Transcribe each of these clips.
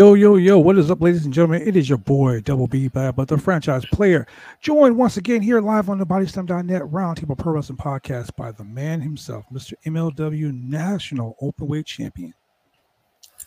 Yo, yo, yo, what is up, ladies and gentlemen? It is your boy, Double B Bad, but the franchise player. Joined once again here live on the BodySlam.net Roundtable Pro Wrestling Podcast by the man himself, Mr. MLW National Openweight Champion.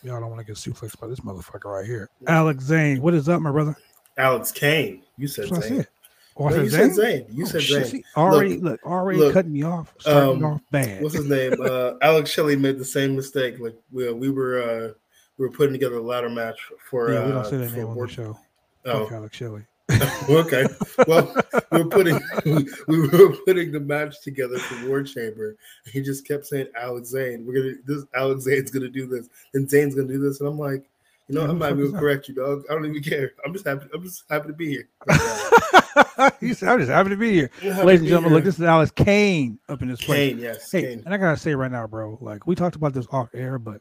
Y'all don't want to get suplexed by this motherfucker right here. Alex Zane, what is up, my brother? Alex Kane. You said That's I Zane. said. Oh, No, you Zane? said Zane. You Oh, said shit, Zane. already, Look, look, already look, cutting me off, starting um, off bad. What's his name? Uh, Alex Shelley made the same mistake. Like we, we were uh, we were putting together a ladder match for. yeah, we uh, don't say that for name on the show. Oh, Alex Shelley. okay. Well, we were putting we were putting the match together for War Chamber. He just kept saying Alex Zane. We're gonna this Alex Zane's gonna do this, and Zane's gonna do this, and I'm like, you know, Yeah, I'm who the not even correct you, dog. I don't even care. I'm just happy. I'm just happy to be here. He said, I'm just happy to be here. Ladies and gentlemen, here. look, this is Alex Kane up in this place. Kane, yes, Hey, Kane. and I gotta say right now, bro, like we talked about this off air, but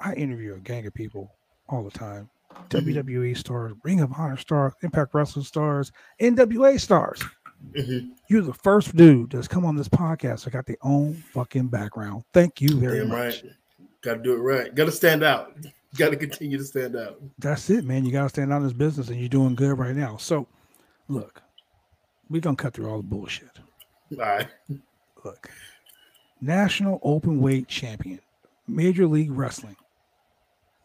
I interview a gang of people all the time. Mm-hmm. WWE stars, Ring of Honor stars, Impact Wrestling stars, NWA stars. Mhm. You're the first dude that's come on this podcast that got their own fucking background. Thank you very Damn much. right. Got to do it right. Got to stand out. Got to continue to stand out. That's it, man. You gotta stand out in this business, and you're doing good right now. So, look, we're gonna cut through all the bullshit. All right. look, national open weight champion, Major League Wrestling.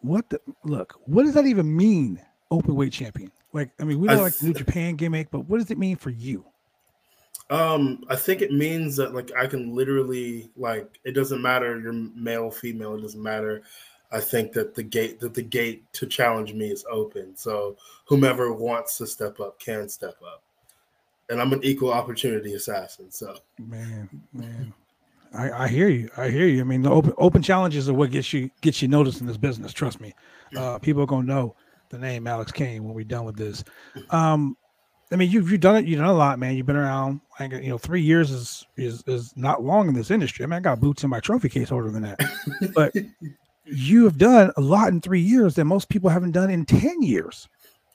What the look? What does that even mean? Open weight champion. Like, I mean, we know I like the New Japan gimmick, but what does it mean for you? Um, I think it means that like I can literally like it doesn't matter you're male, female, it doesn't matter. I think that the gate that the gate to challenge me is open. So whomever wants to step up can step up. And I'm an equal opportunity assassin. So Man, man, I, I hear you. I hear you. I mean, the open open challenges are what gets you gets you noticed in this business. Trust me. Uh, people are gonna know the name Alex Kane when we're done with this. Um, I mean, you've you've done it. You've done a lot, man. You've been around. Like you know, three years is is is not long in this industry. I mean, I got boots in my trophy case older than that, but you have done a lot in three years that most people haven't done in ten years.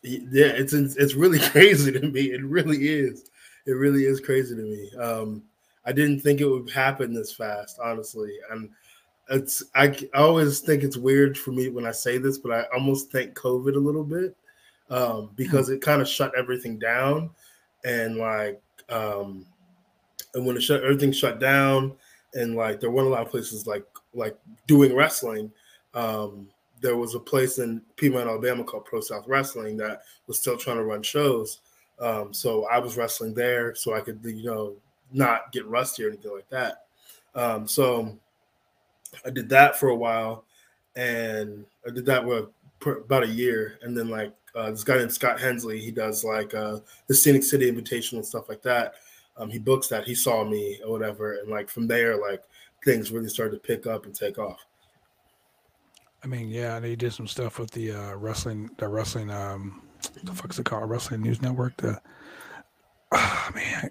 yeah, it's it's really crazy to me. It really is. It really is crazy to me. Um, I didn't think it would happen this fast, honestly. And it's I, I always think it's weird for me when I say this, but I almost thank COVID a little bit um, because it kind of shut everything down, and like um, and when it shut everything shut down, and like there weren't a lot of places like like doing wrestling. Um, there was a place in Piedmont, Alabama called Pro South Wrestling that was still trying to run shows. Um, so I was wrestling there so I could, you know, not get rusty or anything like that. Um, so I did that for a while and I did that for for about a year. And then, like, uh, this guy named Scott Hensley, he does like uh, the Scenic City Invitational and stuff like that. Um, he books that. He saw me or whatever. And like from there, like things really started to pick up and take off. I mean, yeah, they did some stuff with the uh, wrestling, the wrestling, um, the fuck's it called? Wrestling News Network. The ah man,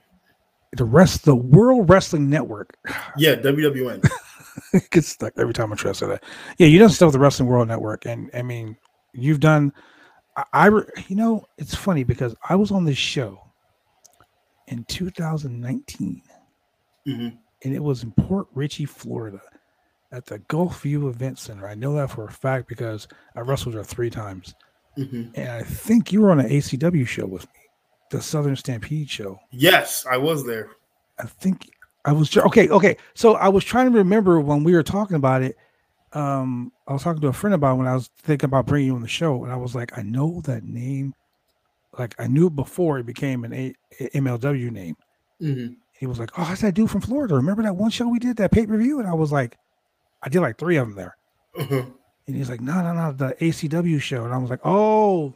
the rest, the World Wrestling Network. Yeah, WWN. it gets stuck every time I try to say that. Yeah, you done stuff with the Wrestling World Network, and I mean, you've done. I, I you know, it's funny because I was on this show in 2019, Mhm. and it was in Port Richey, Florida, at the Gulf View Event Center. I know that for a fact because I wrestled there three times, Mhm. and I think you were on an ACW show with me, the Southern Stampede show. Yes, I was there. I think I was okay. Okay, so I was trying to remember when we were talking about it. Um, I was talking to a friend about when I was thinking about bringing you on the show, and I was like, I know that name. Like I knew it before it became an A- MLW name. Mhm. He was like, "Oh, that's that dude from Florida. Remember that one show we did that pay per view?" And I was like, "I did like three of them there." Mhm. And he's like, "No, no, no, the ACW show." And I was like, "Oh,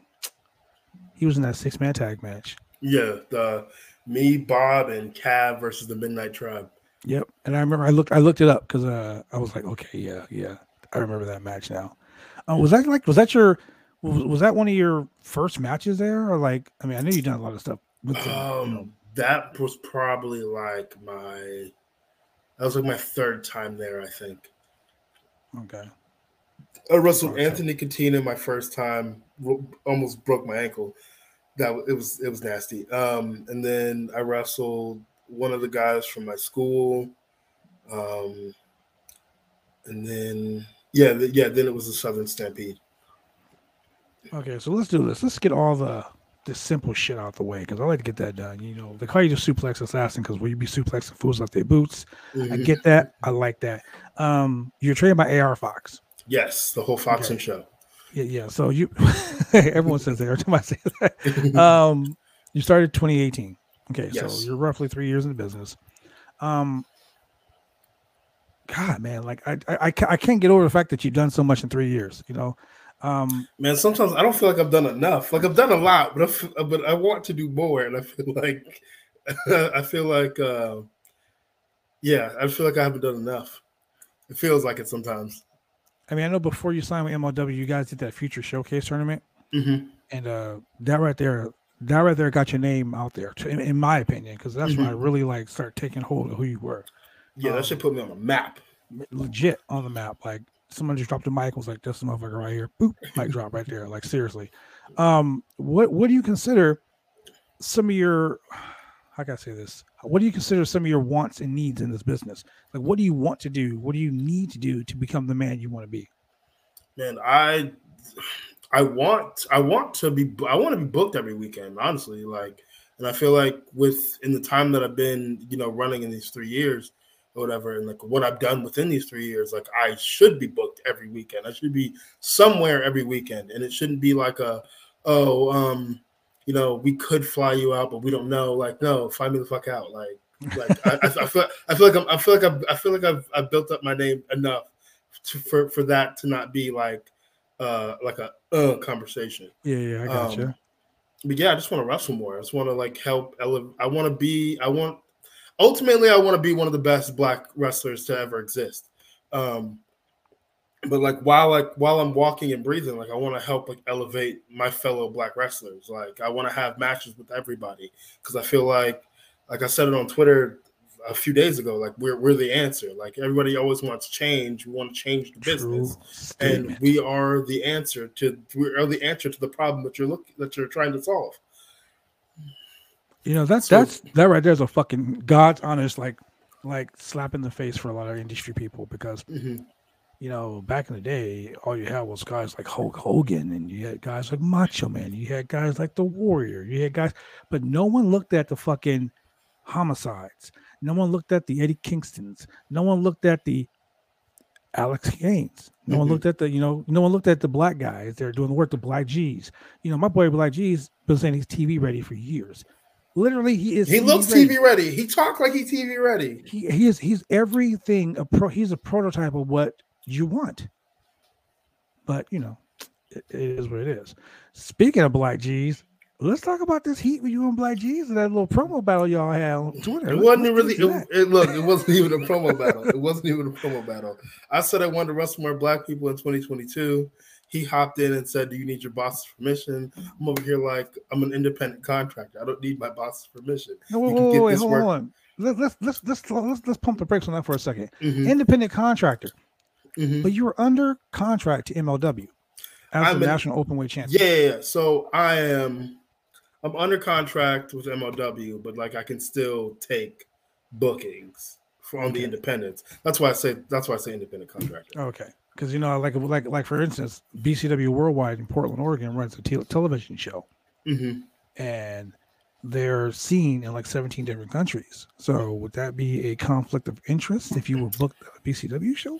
he was in that six man tag match." Yeah, the me, Bob, and Cav versus the Midnight Tribe. Yep. And I remember I looked I looked it up because uh, I was like, okay, yeah, yeah, I remember that match now. Uh, was that like was that your was, was that one of your first matches there or like I mean I know you've done a lot of stuff with the, you know, Um, that was probably like my that was like my third time there. I think okay I wrestled Okay. Anthony Katina my first time, almost broke my ankle. That it was it was nasty. Um, and then I wrestled one of the guys from my school. Um, and then yeah, th- yeah, then it was the Southern Stampede. Okay, so let's do this. Let's get all the the simple shit out the way because I like to get that done. You know, they call you the suplex assassin because will you be suplexing fools off their boots? Mm-hmm. I get that. I like that. Um, you're trained by AR Fox. Yes, the whole Fox and show. Yeah, yeah. So you, everyone says that every time I say that. Um, you started 2018. Okay, Yes. so you're roughly three years in the business. Um, God, man, like I, I, I can't get over the fact that you've done so much in three years. You know, um, Man, sometimes I don't feel like I've done enough. Like I've done a lot, but I f- but I want to do more, and I feel like I feel like uh, yeah, I feel like I haven't done enough. It feels like it sometimes. I mean, I know before you signed with MLW, you guys did that future showcase tournament, hmm and uh, that right there, that right there got your name out there, in, in my opinion, because that's when I really like start taking hold of who you were. Yeah, Um, that should put me on the map. legit on the map. Like someone just dropped a mic and was like, "This motherfucker right here." Boop, mic drop right there. Like seriously, um, what what do you consider some of your how can I say this? What do you consider some of your wants and needs in this business? Like, what do you want to do? What do you need to do to become the man you want to be? Man, I I want I want to be I want to be booked every weekend, honestly. Like, and I feel like with in the time that I've been, you know, running in these three years or whatever, and like what I've done within these three years, like I should be booked every weekend. I should be somewhere every weekend, and it shouldn't be like a oh, um, you know, we could fly you out, but we don't know. Like, no, fly me the fuck out. Like, like I, I, feel I feel like I'm, I feel like I've, I feel like I've, I've built up my name enough to, for for that to not be like uh like a uh conversation. Yeah, yeah, I got Um, you. But yeah, I just want to wrestle more. I just want to like help. Ele- I want to be. I want ultimately. I want to be one of the best black wrestlers to ever exist. Um, but like while like while I'm walking and breathing, like I want to help like elevate my fellow black wrestlers. Like I want to have matches with everybody because I feel like, like I said it on Twitter a few days ago. Like we're we're the answer. Like everybody always wants change. We want to change the business True and we are the answer to we are the answer to the problem that you're looking that you're trying to solve. You know, that's So- that's that right there's a fucking God's honest like like slap in the face for a lot of industry people because Mhm. You know, back in the day, all you had was guys like Hulk Hogan, and you had guys like Macho Man, you had guys like the Warrior, you had guys, but no one looked at the fucking homicides. No one looked at the Eddie Kingstons. No one looked at the Alex Kanes. No one Mhm. looked at the, you know, no one looked at the black guys. They're doing the work, the black G's. You know, my boy Black G's been saying he's TV ready for years. Literally, he is. He looks ready. TV ready. He talked like he's TV ready. He, he is he's everything a pro he's a prototype of what you want. But you know, it, it is what it is. Speaking of black G's, let's talk about this heat with you and Black G's and that little promo battle y'all had on Twitter. It wasn't let's really. get to that. It, it, look, it wasn't even a promo battle. It wasn't even a promo battle. I said I wanted to wrestle more black people in 2022. He hopped in and said, "Do you need your boss's permission?" I'm over here like I'm an independent contractor. I don't need my boss's permission. No, wait, wait, wait, hold work- on. Let's let's let's let's let's let's pump the brakes on that for a second. Mhm, Independent contractor, mhm. but you were under contract to MLW as I'm the an- national open weight champion. Yeah. So I am I'm under contract with MLW, but like I can still take bookings from on the Okay. independents. That's why I say that's why I say independent contractor. Okay, because you know, like like like for instance, BCW Worldwide in Portland, Oregon, runs a te- television show, hmm and they're seen in like 17 different countries. So would that be a conflict of interest if you were booked at a BCW show?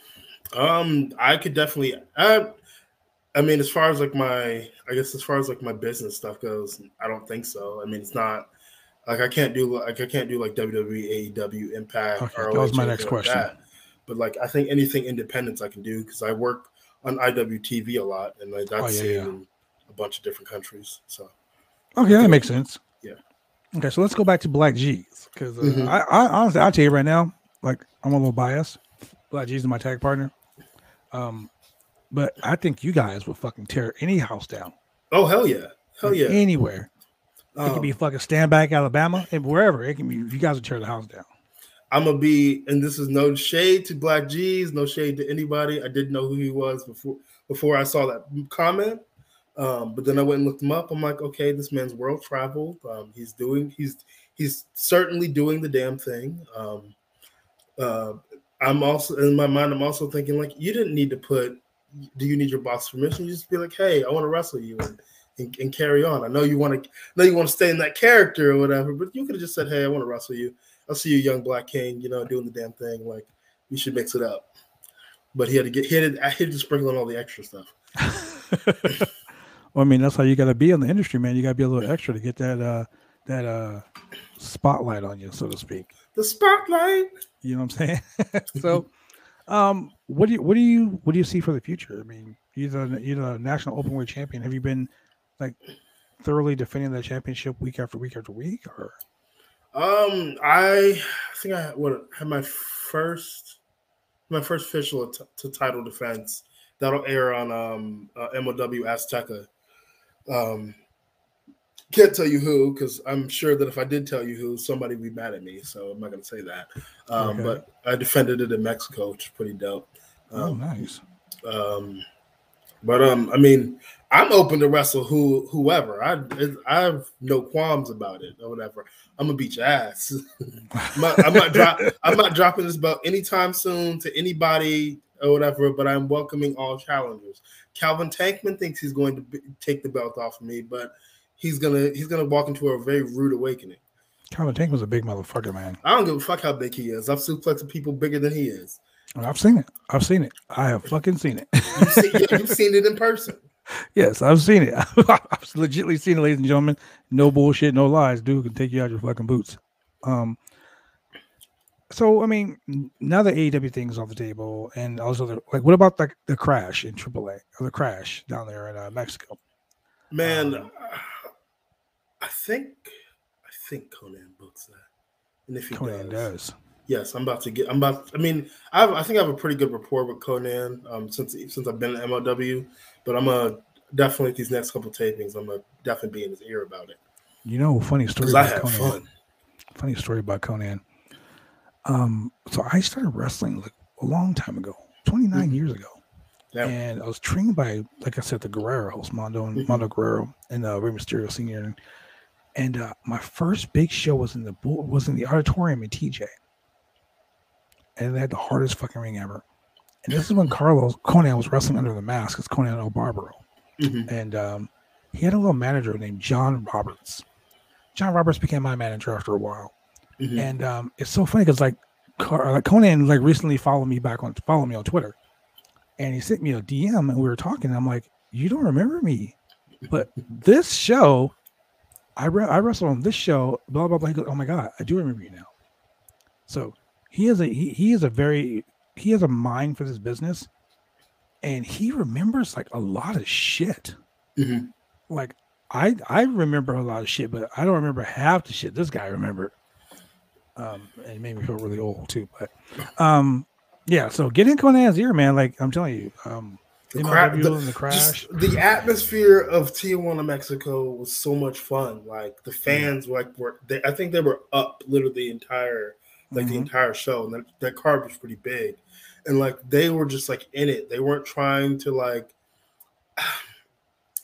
Um, I could definitely. I, I mean, as far as like my, I guess as far as like my business stuff goes, I don't think so. I mean, it's not like I can't do like I can't do like WWE, AEW, Impact. Okay, that was my next like question. that. But like, I think anything independence I can do because I work on IWTV a lot, and like that's Oh, yeah, in a bunch of different countries. So Okay, that makes sense. Yeah. Okay, so let's go back to Black G's because uh, Mhm. I, I honestly, I'll tell you right now, like I'm a little biased. Black G's is my tag partner. Um, but I think you guys would fucking tear any house down. oh hell yeah, hell yeah. Anywhere. It Um, could be fucking stand back Alabama and wherever. It can be you guys would tear the house down. I'm gonna be, and this is no shade to Black G's, no shade to anybody. I didn't know who he was before before I saw that comment. Um, but then I went and looked him up. I'm like, okay, this man's world traveled. Um, he's doing, he's he's certainly doing the damn thing. Um, uh, I'm also in my mind. I'm also thinking like, you didn't need to put do you need your boss permission? You just be like, hey, I want to wrestle you and, and, and carry on. I know you want to know you want to stay in that character or whatever, but you could have just said, hey, I want to wrestle you. I'll see you, young black king, you know, doing the damn thing. Like we should mix it up. But he had to get hit. I hit to sprinkle on all the extra stuff. well, I mean, that's how you got to be in the industry, man. You got to be a little extra to get that uh that uh spotlight on you, so to speak. The spotlight. You know what I'm saying? so, um, what do you what do you what do you see for the future? I mean, you're the you're the national open weight champion. Have you been like thoroughly defending that championship week after week after week, or? Um, I think I what had my first my first official t- to title defense that'll air on um uh, MLW Azteca. Um, can't tell you who because I'm sure that if I did tell you who, somebody would be mad at me. So I'm not going to say that. Um, okay. But I defended it in Mexico, which is pretty dope. Oh, um, oh, nice. Um, but um, I mean, I'm open to wrestle who whoever. I I have no qualms about it or whatever. I'm gonna beat your ass. I'm, not, I'm not drop, I'm not dropping this belt anytime soon to anybody or whatever. But I'm welcoming all challengers. Calvin Tankman thinks he's going to be, take the belt off of me, but he's gonna he's gonna walk into a very rude awakening. Calvin Tank was a big motherfucker, man. I don't give a fuck how big he is. I've suplexed people bigger than he is. I've seen it. I've seen it. I have fucking seen it. you've, seen, you've seen it in person. Yes, I've seen it. I've legitimately seen it, ladies and gentlemen. No bullshit, no lies. Dude can take you out your fucking boots. Um. So I mean, now the AEW thing's off the table, and also the, like, what about like the crash in AAA or the crash down there in uh, Mexico? Man, um, I think I think Konnan books that, and if he Konnan does, does, yes, I'm about to get. I'm about. I mean, I, have, I think I have a pretty good rapport with Konnan um, since since I've been at MLW, but I'm a definitely these next couple tapings. I'm gonna definitely be in his ear about it. You know, funny story. I have Konnan. fun. Funny story about Konnan. Um, so I started wrestling like a long time ago, 29 mm-hmm. years ago. Yeah. And I was trained by, like I said, the Guerreros, Mondo and mm-hmm. Mondo Guerrero and uh, Rey Mysterio Senior. And and uh, my first big show was in the was in the auditorium in TJ, and they had the hardest fucking ring ever. And this is when Carlos Konnan was wrestling under the mask. It's Konnan El Barbaro, mm-hmm. and um, he had a little manager named John Roberts. John Roberts became my manager after a while, mm-hmm. and um, it's so funny because like, Car- like Konnan like recently followed me back on follow me on Twitter, and he sent me a DM and we were talking. I'm like, you don't remember me, but this show I re- I wrestled on this show, blah blah blah. Goes, oh my god, I do remember you now. So he is a he, he is a very he has a mind for this business, and he remembers like a lot of shit. Mm-hmm. Like I I remember a lot of shit, but I don't remember half the shit this guy remembered. Um, and it made me feel really old too. But um, yeah. So get in Konnan's ear, man. Like I'm telling you, um, the, cra- the, the crash. the atmosphere of Tijuana, Mexico was so much fun. Like the fans, yeah. like were they, I think they were up literally the entire like mm-hmm. the entire show, and that, that card was pretty big, and like they were just like in it. They weren't trying to like.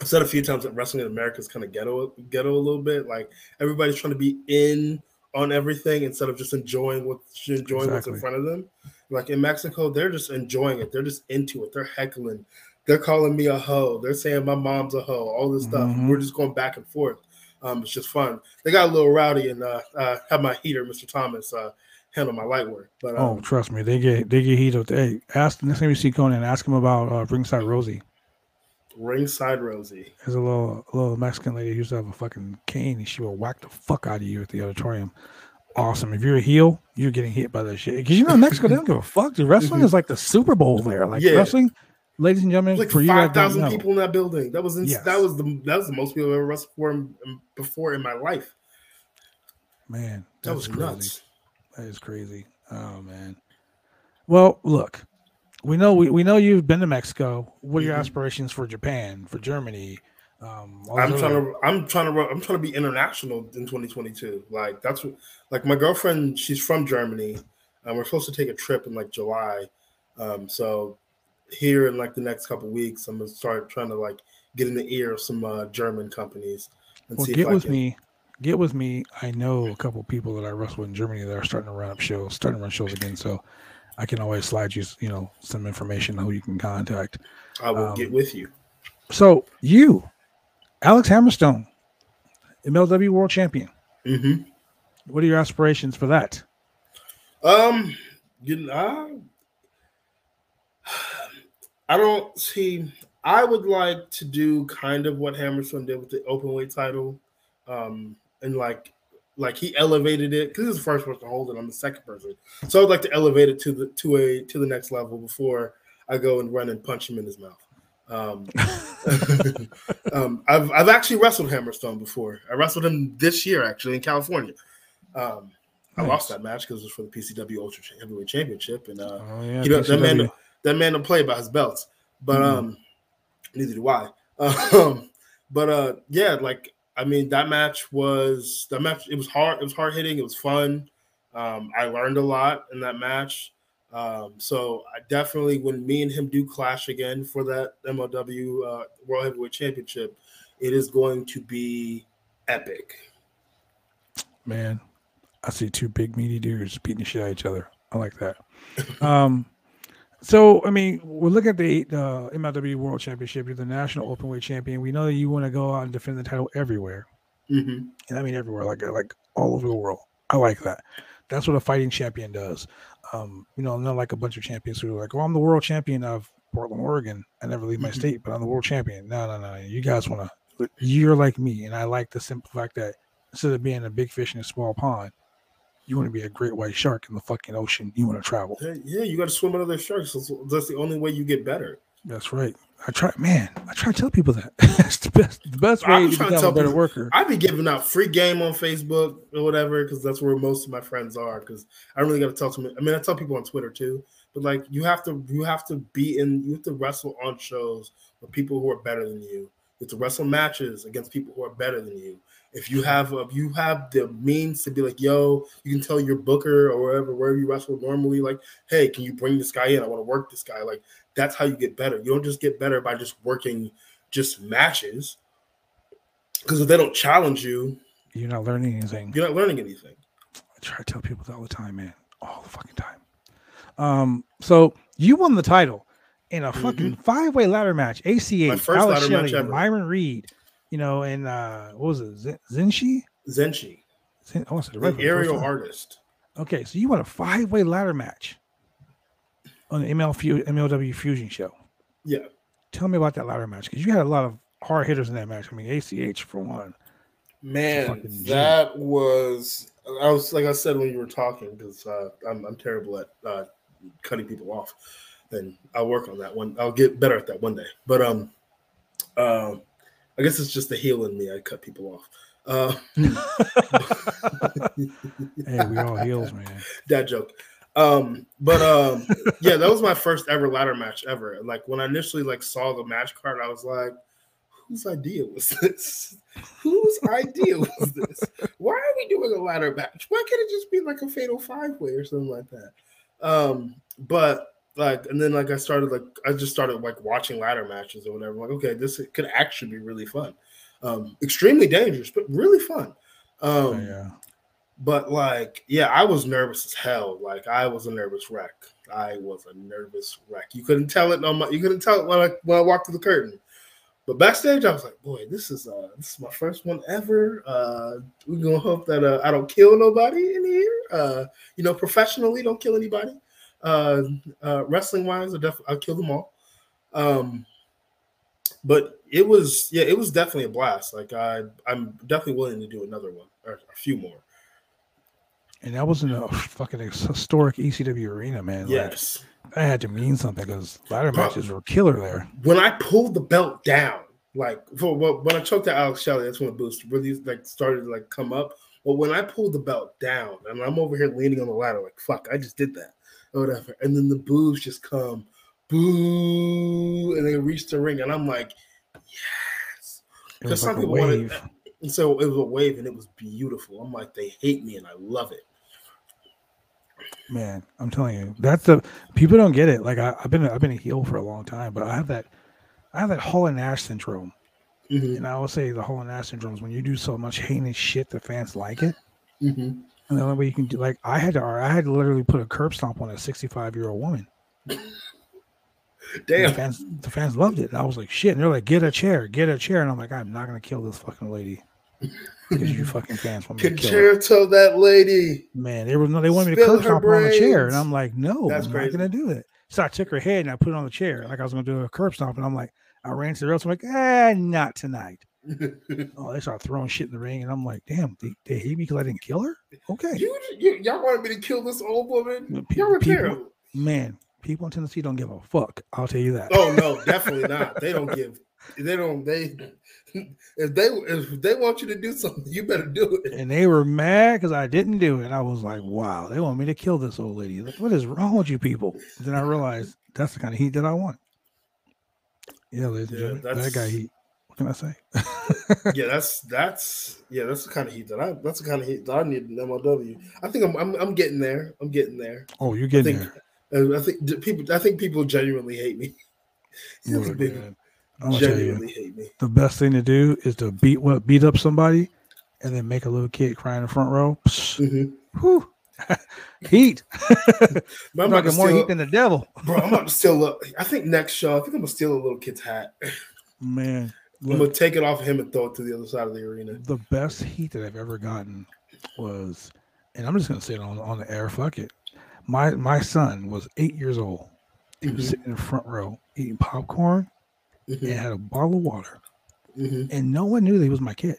I've said a few times that wrestling in America is kind of ghetto, ghetto a little bit. Like everybody's trying to be in on everything instead of just enjoying what enjoying exactly. what's in front of them. Like in Mexico, they're just enjoying it. They're just into it. They're heckling. They're calling me a hoe. They're saying my mom's a hoe. All this stuff. Mm-hmm. We're just going back and forth. Um, it's just fun. They got a little rowdy and uh, uh, have my heater, Mr. Thomas, uh, handle my light work. But oh, um, oh, trust me, they get they get heat. Hey, ask the next time you see Konnan, ask him about uh, ringside Rosie. Ringside Rosie. There's a little a little Mexican lady who used to have a fucking cane, and she will whack the fuck out of you at the auditorium awesome. If you're a heel, you're getting hit by that shit. Because you know, Mexico, they don't give a fuck. The wrestling mm-hmm. is like the Super Bowl there. Like yeah. wrestling, ladies and gentlemen, like five thousand people in that building. That was yes. that was the that was the most people I've ever wrestled for in, before in my life. Man, that was crazy. nuts. That is crazy. Oh man. Well, look, we know we, we know you've been to Mexico. What are your mm-hmm. aspirations for Japan, for Germany? Um, I'm trying to, I'm trying to, I'm trying to be international in 2022. Like that's what, like my girlfriend, she's from Germany, and we're supposed to take a trip in like July. Um, so here in like the next couple weeks, I'm gonna start trying to like get in the ear of some uh, German companies and well, see. Get with can... me. Get with me. I know a couple people that I wrestle in Germany that are starting to run up shows, starting to run shows again. So I can always slide you, you know, some information on who you can contact. I will Um, get with you. So you, Alex Hammerstone, MLW World Champion. hmm What are your aspirations for that? Um, you know, I don't see. I would like to do kind of what Hammerstone did with the open weight title, um, and like, like he elevated it because he's the first person to hold it. I'm the second person, so I'd like to elevate it to the to a to the next level before I go and run and punch him in his mouth. Um, um, I've I've actually wrestled Hammerstone before. I wrestled him this year actually in California. Um, I lost that match because it was for the PCW Ultra Heavyweight Championship, and uh, Oh yeah, you know that man that man don't play about his belts, but Mhm. um, neither do I. Um, but uh, yeah, like I mean, that match was that match. It was hard. It was hard hitting. It was fun. Um, I learned a lot in that match. Um, so I definitely, when me and him do clash again for that MLW uh, World Heavyweight Championship, it is going to be epic. Man, I see two big meaty dudes beating the shit out of each other. I like that. um, so I mean, we're looking at the uh, MLW World Championship. You're the national open weight champion. We know that you want to go out and defend the title everywhere, hmm and I mean everywhere, like like all over the world. I like that. That's what a fighting champion does. Um, you know, not like a bunch of champions who are like, "Oh, I'm the world champion of Portland, Oregon. I never leave my Mhm. state, but I'm the world champion." No, no, no. You guys want to. You're like me, and I like the simple fact that instead of being a big fish in a small pond, you want to be a great white shark in the fucking ocean. You want to travel. Yeah, yeah, you got to swim under the sharks. That's, that's the only way you get better. That's right. I try, man. I try to tell people that. That's the best. The best way I'm to become tell a better people- worker. I be giving out free game on Facebook or whatever because that's where most of my friends are. Because I don't really got to tell them. I mean, I tell people on Twitter too, but like you have to, you have to be in, you have to wrestle on shows with people who are better than you. You have to wrestle matches against people who are better than you. If you have, if you have the means to be like, yo, you can tell your booker or wherever, wherever you wrestle normally, like, hey, can you bring this guy in? I want to work this guy. Like, that's how you get better. You don't just get better by just working just matches. Because if they don't challenge you, You're not learning anything. you're not learning anything. I try to tell people that all the time, man. All the fucking time. Um, so you won the title in a fucking five-way ladder match. ACH, Mm-hmm. My first Alex Shelley, ever. Myron Reed, you know, and uh what was it? Zen- Zenshi? Zenshi, Zen- oh, the right the aerial artist. Okay, so you won a five-way ladder match on the ML MLW Fusion show. Yeah. Tell me about that ladder match because you had a lot of hard hitters in that match. I mean, ACH for one. Man, that was I was like I said when you were talking because uh, I'm I'm terrible at uh, cutting people off, and I'll work on that one. I'll get better at that one day. But um, um, I guess it's just the heel in me. I cut people off. Uh, Hey, we all heels, man. that joke. Um, but um, yeah, that was my first ever ladder match ever. Like when I initially like saw the match card, I was like, whose idea was this? Whose idea was this? Why are we doing a ladder match? Why can't it just be like a fatal five way or something like that? Um, but like, and then like I started like I just started like watching ladder matches or whatever. Like, okay, this could actually be really fun. Um, extremely dangerous, but really fun. Um, Oh, yeah. but like, yeah, I was nervous as hell. Like, I was a nervous wreck. I was a nervous wreck. You couldn't tell it on my. You couldn't tell it when I when I walked through the curtain. But backstage, I was like, boy, this is uh this is my first one ever. Uh, we're gonna hope that uh, I don't kill nobody in here. Uh, you know, professionally, don't kill anybody. Uh, uh wrestling wise, I def- I'll kill them all. Um, but it was yeah, it was definitely a blast. Like I, I'm definitely willing to do another one or a few more. And that was in a fucking historic ECW arena, man. Like, Yes. that had to mean something because ladder Bro. matches were killer there. when I pulled the belt down, like for well, when I choked out Alex Shelley, that's when the boost really like started to like come up. But when I pulled the belt down, and I'm over here leaning on the ladder, like fuck, I just did that or whatever, and then the boos just come, boo, and they reach the ring, and I'm like, yes. Because some like a people wanted, wave. and so it was a wave, and it was beautiful. I'm like, they hate me, and I love it. Man, I'm telling you, that's the people don't get it. Like I, I've been I've been a heel for a long time, but I have that I have that Hall and Nash syndrome. Mhm, And I will say the Hall and Nash syndrome is when you do so much heinous shit the fans like it. mhm. And the only way you can do like I had to I had to literally put a curb stomp on a 65 year old woman. Damn. The fans, the fans loved it. And I was like, shit. And they're like, get a chair, get a chair. And I'm like, I'm not gonna kill this fucking lady. Because you fucking fans want me to kill her. Concerto that lady. Man, they were no, they wanted me to curb stomp her on the chair. And I'm like, no, That's I'm crazy. not gonna do it. So I took her head and I put it on the chair, like I was gonna do a curb stomp. And I'm like, I ran to the rails. I'm like, eh, not tonight. Oh, they started throwing shit in the ring, and I'm like, damn, they, they hate me because I didn't kill her. Okay, you, you, y'all wanted me to kill this old woman? Pe- Y'all were people- terrible. man, people in Tennessee don't give a fuck. I'll tell you that. Oh no, definitely not. They don't give. They don't. They if they if they want you to do something, you better do it. And they were mad because I didn't do it. I was like, wow, they want me to kill this old lady. Like, what is wrong with you people? Then I realized that's the kind of heat that I want. Yeah, ladies and gentlemen, that guy heat. What can I say? Yeah, that's that's yeah, that's the kind of heat that I that's the kind of heat that I need in MLW. I think I'm I'm, I'm getting there. I'm getting there. oh, you're I getting think there. uh, I think people I think people genuinely hate me. Man, I'm gonna you, genuinely hate me. the best thing to do is to beat what beat up somebody, and then make a little kid cry in the front row. Mhm. whew. heat. I'm about more heat than the devil. bro. I'm about to steal. A, I think next show, I think I'm gonna steal a little kid's hat. Man, I'm gonna take it off of him and throw it to the other side of the arena. the best heat that I've ever gotten was, and I'm just gonna say it on, on the air. Fuck it. My my son was eight years old. He was Mhm. sitting in the front row eating popcorn and Mhm, had a bottle of water, mhm. and no one knew that he was my kid.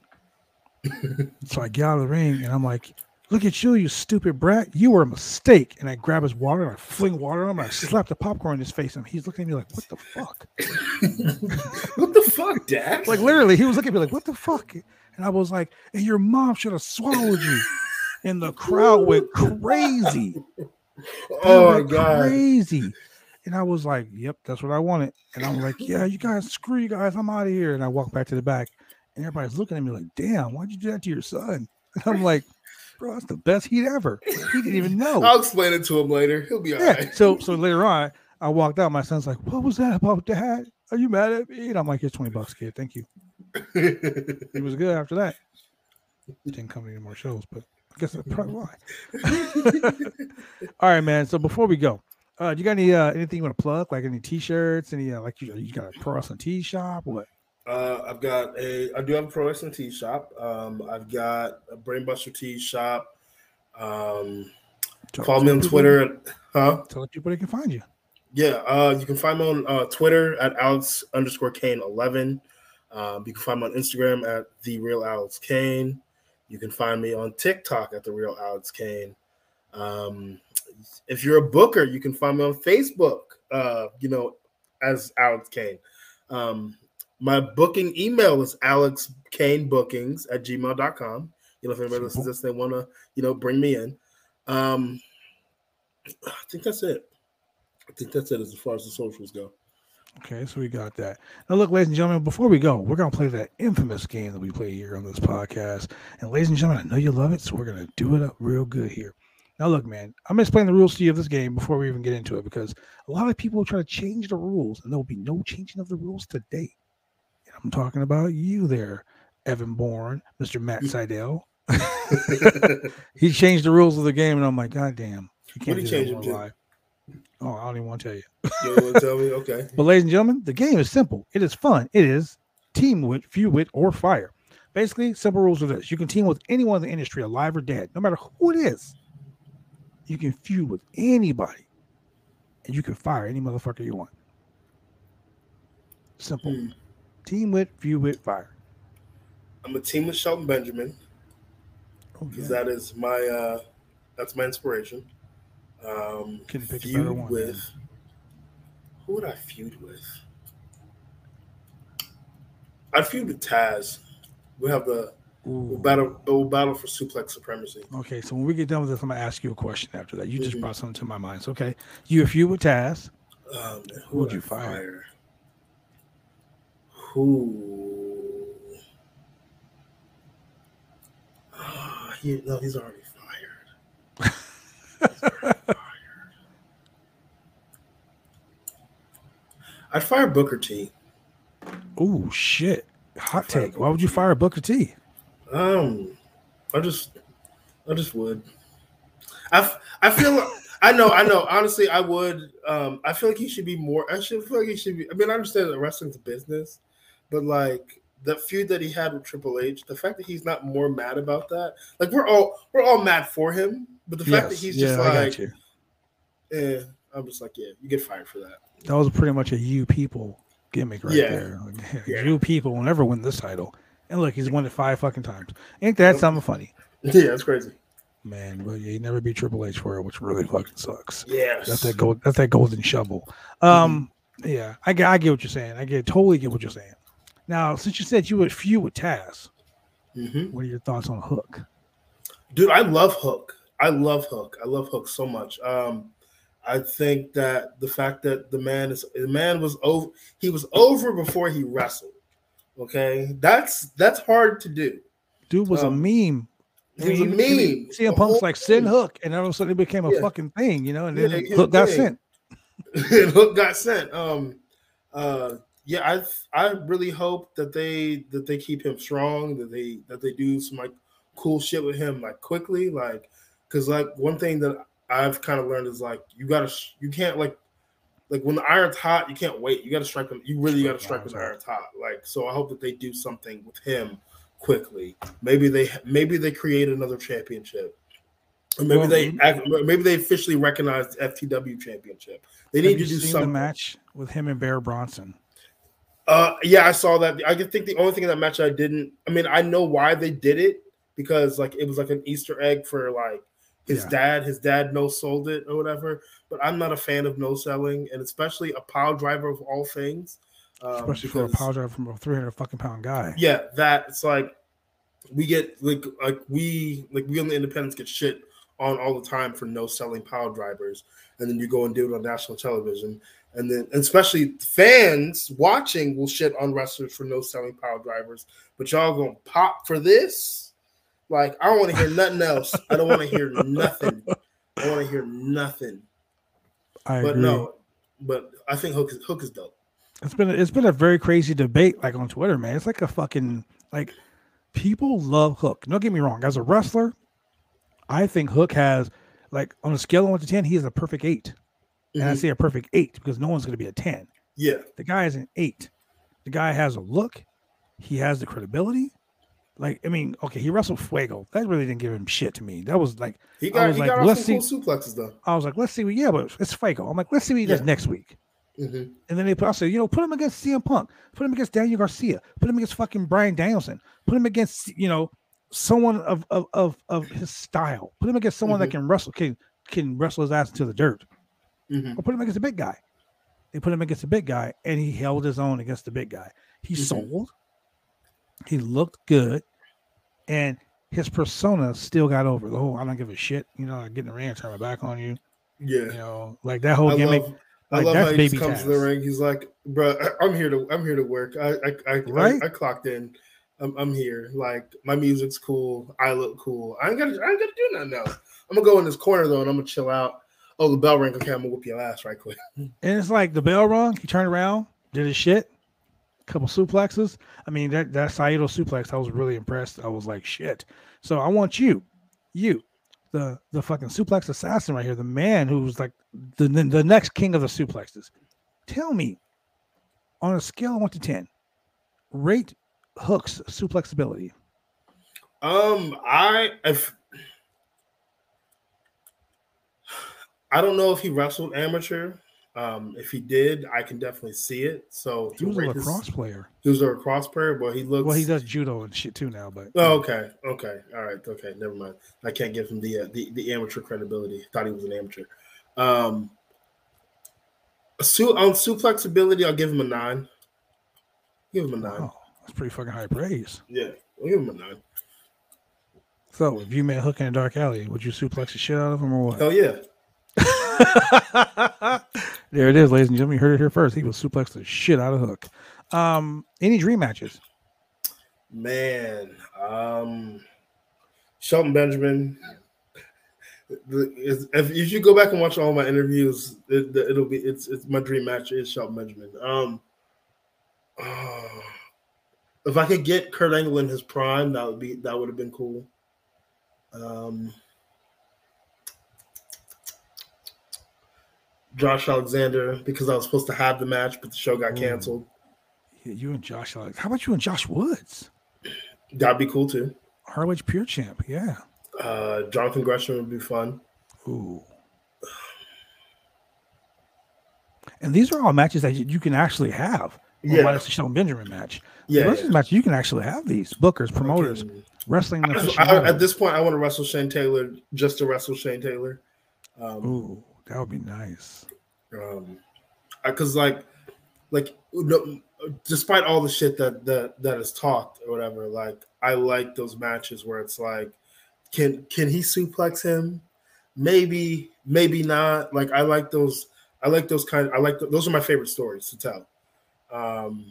so I get out of the ring and I'm like, "Look at you, you stupid brat! You were a mistake!" And I grab his water and I fling water on him. And I slap the popcorn in his face, and he's looking at me like, "What the fuck?" what the fuck, Dad? Like literally, he was looking at me like, "What the fuck?" And I was like, "And your mom should have swallowed you." And the crowd went crazy. Oh my went god. crazy. And I was like, "Yep, that's what I wanted." And I'm like, "Yeah, you guys, screw you guys, I'm out of here." And I walk back to the back, and everybody's looking at me like, "Damn, why'd you do that to your son?" And I'm like, "Bro, that's the best heat ever." He didn't even know. I'll explain it to him later. He'll be all Yeah. right. So so later on, I walked out. My son's like, "What was that about, Dad? Are you mad at me?" And I'm like, "Here's twenty bucks, kid. Thank you." He was good after that. Didn't come to any more shows, but I guess that's probably why. All right, man. So before we go, uh, do you got any uh, anything you want to plug? Like any T-shirts? Any uh, like you, you got a pro wrestling tee shop? What? Uh, I've got a. I do have a pro wrestling tee shop. Um, I've got a Brainbuster tee shop. Um, follow me on people- Twitter. Huh? Tell people they can find you. Yeah. Uh, you can find me on uh, Twitter at Alex underscore Kane eleven. Um, you can find me on Instagram at the real Alex Kane. You can find me on TikTok at the real Alex Kane. Um, if you're a booker, you can find me on Facebook. Uh, you know, as Alex Kane. Um, my booking email is Alex Kane Bookings at gmail.com. You know, if anybody listens to this, they want to, you know, bring me in. Um, I think that's it. I think that's it as far as the socials go. Okay, so we got that. Now, look, ladies and gentlemen, before we go, we're gonna play that infamous game that we play here on this podcast. And ladies and gentlemen, I know you love it, so we're gonna do it up real good here. Now, look, man, I'm gonna explain the rules to you of this game before we even get into it because a lot of people try to change the rules, and there will be no changing of the rules today. I'm talking about you there, Evan Bourne, Mr. Matt Sydal. he changed the rules of the game, and I'm like, God damn, you can't What'd he do change on them to? live. Oh, I don't even want to tell you. You want to tell me? Okay. But ladies and gentlemen, the game is simple. It is fun. It is team wit, feud wit, or fire. Basically, simple rules are this: you can team with anyone in the industry, alive or dead, no matter who it is. You can feud with anybody, and you can fire any motherfucker you want. Simple. Hmm. Team with, feud with, fire. I'm a team with Shelton Benjamin Oh, because yeah. that is my uh that's my inspiration. Um Can you pick a feud better one, with who would I feud with? I'd feud with Taz. We have the we'll battle we'll battle for suplex supremacy. Okay, so when we get done with this, I'm gonna ask you a question after that. You just Mhm. brought something to my mind. So, okay, you a feud with Taz. Um, who would would you I fire? Who? Ah, he, no, he's already fired. He's already fired. I'd fire Booker T. Oh shit! Hot Fire take. Why would you fire Booker T? Um, I just, I just would. I, I feel I know I know honestly I would um I feel like he should be more I should feel like he should be I mean I understand that wrestling's a business but like the feud that he had with Triple H the fact that he's not more mad about that like we're all we're all mad for him but the fact that he's just yeah, I got like eh, I'm just like yeah you get fired for that That was pretty much a you people gimmick right Yeah. there. Like, Yeah. You people will never win this title. And look, he's won it five fucking times. Ain't that something funny? yeah that's crazy Man, but yeah, he never beat Triple H for it, which really fucking sucks. yes That's that gold. That's that golden shovel. Um, yeah, I get, I get what you're saying. I get totally get what you're saying. Now, since you said you would feud with Taz, Mhm. what are your thoughts on Hook? Dude, I love Hook. I love Hook. I love Hook so much. Um, I think that the fact that the man is the man was over, he was over before he wrestled. Okay, that's that's hard to do. Dude was a Um, meme. He was a meme. CM Punk's like send. Hook, and all of a sudden it became a Yeah. fucking thing, you know. And then it- Hook got yeah. sent. Hook got sent. Um, uh, yeah, I I really hope that they that they keep him strong. That they that they do some like cool shit with him like quickly, like because like one thing that I've kind of learned is like you gotta you can't like like when the iron's hot, you can't wait. You got to strike them. You really got to strike when the iron's hot. Like so, I hope that they do something with him quickly. Maybe they maybe they create another championship. Or maybe Well, they maybe they officially recognize the FTW championship. They need to do something. the match with him and Bear Bronson? Uh, yeah, I saw that. I think the only thing in that match I didn't. I mean, I know why they did it because like it was like an Easter egg for like his Yeah. dad. His dad no sold it or whatever. But I'm not a fan of no selling, and especially a pile driver of all things. Um, Especially for a because- power driver from a 300 fucking pound guy. yeah, that it's like we get like like we like we on the independents get shit on all the time for no selling power drivers, and then you go and do it on national television, and then and especially fans watching will shit on wrestlers for no selling power drivers, but y'all gonna pop for this? Like I don't want to hear nothing else. I don't want to hear nothing. I want to hear nothing. I But agree. no, but I think Hook is Hook is dope. It's been a, it's been a very crazy debate like on Twitter, man. It's like a fucking like people love Hook. Don't get me wrong. As a wrestler, I think Hook has like on a scale of one to ten, he is a perfect 8 And I Mhm. say a perfect eight because no one's gonna be a 10. Yeah, The guy is an eight. The guy has a look, he has the credibility. Like, I mean, okay, he wrestled Fuego. That really didn't give him shit to me. That was like he I got was he like, got let's some cool suplexes though. I was like, let's see what yeah, but it's Fuego. I'm like, let's see what he does next week. Mhm. And then they put, I said, you know, put him against CM Punk, put him against Daniel Garcia, put him against fucking Bryan Danielson, put him against, you know, someone of of of, of his style, put him against someone that can wrestle, can can wrestle his ass into the dirt, Mhm. or put him against a big guy. They put him against a big guy, and he held his own against the big guy. He Mhm. sold, he looked good, and his persona still got over. The whole I don't give a shit, you know, I get in the ring and turn my back on you, Yeah. you know, like that whole I gimmick. love, I love how he comes to the ring. He's like, "Bro, I'm here to I'm here to work. I I I, Right? I, I clocked in. I'm, I'm here. Like my music's cool. I look cool. I ain't got I ain't got to do nothing else. I'm gonna go in this corner though, and I'm gonna chill out. Oh, the bell ring. Okay, I'm gonna whoop your ass right quick. And it's like the bell rung. He turned around, did his shit, A couple suplexes. I mean, that that Saito suplex, I was really impressed. I was like, shit. So I want you, you, the the fucking suplex assassin right here, the man who's like the the, the next king of the suplexes. Tell me, on a scale of one to ten, rate Hook's suplex ability. Um, I if I don't know if he wrestled amateur. Um, if he did, I can definitely see it. So He was a lacrosse player. He was a lacrosse player, but he looks. Well, he does judo and shit too now, but Oh, okay, okay, all right, okay. Never mind. I can't give him the uh, the, the amateur credibility. Thought he was an amateur. Um, su- on suplex ability, I'll give him a nine. Give him a nine. wow, that's pretty fucking high praise. Yeah, I'll give him a nine. So if you met Hook in a dark alley, would you suplex the shit out of him or what? Hell yeah. there it is, ladies and gentlemen. You heard it here first. He was suplexed the shit out of Hook. Um, any dream matches? Man, um, Shelton Benjamin. If, if you go back and watch all my interviews, it, it'll be it's it's my dream match is Shelton Benjamin. Um, if I could get Kurt Angle in his prime, that would be that would have been cool. Um, Josh Alexander because I was supposed to have the match, but the show got canceled. Yeah, you and Josh. How about you and Josh Woods? That'd be cool too. ROH Pure Champ. Yeah. Uh, Jonathan Gresham would be fun. Ooh. And these are all matches that you, can actually have. Yeah. minus the Shelton Benjamin match. Yeah, the yeah. match you can actually have these bookers, promoters, Fucking- wrestling I- aficionados. at this point, I want to wrestle Shane Taylor just to wrestle Shane Taylor. Um, Ooh, that would be nice. um because like like no, despite all the shit that that that is talked or whatever like i like those matches where it's like can can he suplex him maybe maybe not like i like those i like those kind i like th- those are my favorite stories to tell um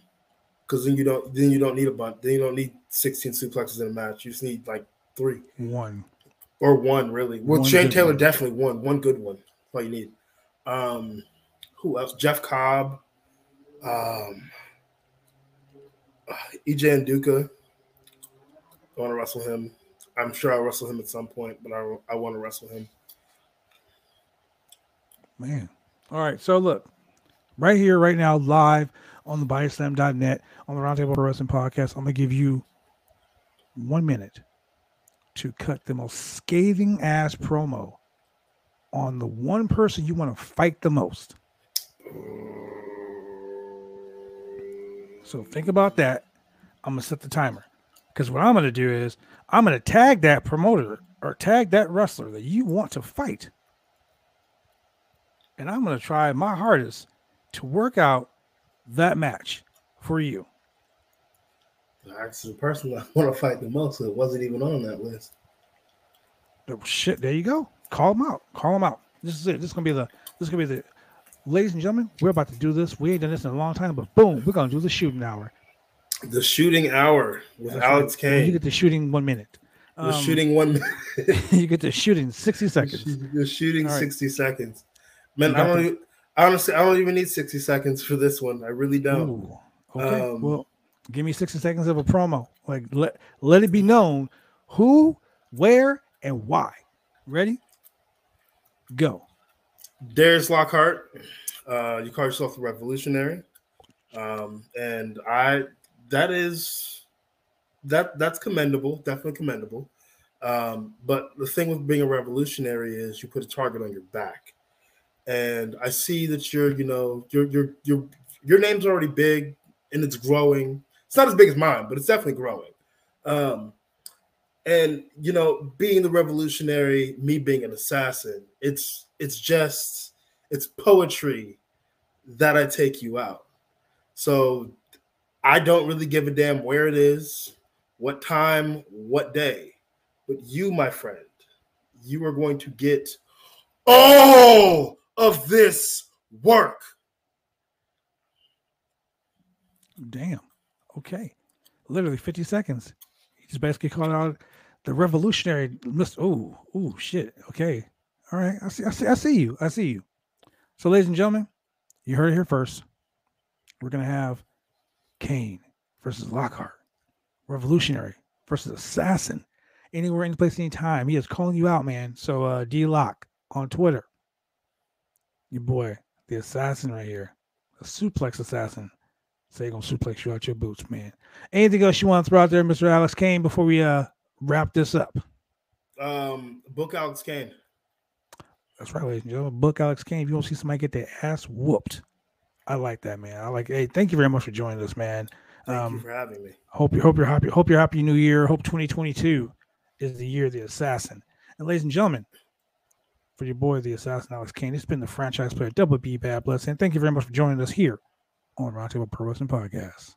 because then you don't then you don't need a bunch then you don't need 16 suplexes in a match you just need like three One. or one really. Well, One Shane Taylor one. definitely one, one good one. All you need. Um, who else? Jeff Cobb, um, EJ Nduka. I want to wrestle him. I'm sure I'll wrestle him at some point, but I I want to wrestle him. Man. All right. So look, right here, right now, live on the bodyslam.net on the Roundtable Wrestling Podcast, I'm gonna give you one minute to cut the most scathing ass promo on the one person you want to fight the most. So think about that. I'm gonna set the timer. Because what I'm gonna do is I'm gonna tag that promoter or tag that wrestler that you want to fight and I'm going to try my hardest to work out that match for you. That's the person I want to fight the most. It wasn't even on that list. Oh, shit, there you go. Call them out. Call them out. This is it. This is gonna be the. This is gonna be the. Ladies and gentlemen, we're about to do this. We ain't done this in a long time, but boom, we're gonna do the shooting hour. The shooting hour with That's Alex right. You get the shooting one minute. The Um, shooting one. you get the shooting sixty seconds. The shooting right. 60 seconds. Man, I don't even, honestly, I don't even need 60 seconds for this one. I really don't. Ooh, okay. Um, well, give me sixty seconds of a promo. Like let let it be known who, where, and why. Ready? Go. Darius Lockhart, uh, you call yourself a revolutionary. Um, and I that is that that's commendable, definitely commendable. Um, but the thing with being a revolutionary is you put a target on your back. And I see that you're, you know, your your your your name's already big and it's growing. It's not as big as mine, but it's definitely growing. Um, and you know, being the revolutionary, me being an assassin, it's it's just it's poetry that I take you out. So I don't really give a damn where it is, what time, what day. But you, my friend, you are going to get all of this work. Damn. Okay. Literally 50 seconds. He just basically calling out the revolutionary. Oh, oh shit. Okay. All right. I see, I see, I see you. I see you. So, ladies and gentlemen, you heard it here first. We're gonna have Kane versus Lockhart. Revolutionary versus Assassin. Anywhere, any place, anytime. He is calling you out, man. So uh D Lock on Twitter. Your boy, the assassin right here. A suplex assassin. Say gonna suplex you out your boots, man. Anything else you want to throw out there, Mr. Alex Kane, before we uh wrap this up? Um, book Alex Kane. That's right, ladies and gentlemen. Book Alex Kane. If you want to see somebody get their ass whooped, I like that, man. I like. Hey, thank you very much for joining us, man. Thank Um, you for having me. Hope you hope you're happy. Hope you're happy New Year. Hope 2022 is the year of the assassin. And ladies and gentlemen, for your boy the assassin Alex Kane, it's been the franchise player Double B Bad Blood saying thank you very much for joining us here on Roundtable Pro Wrestling Podcast.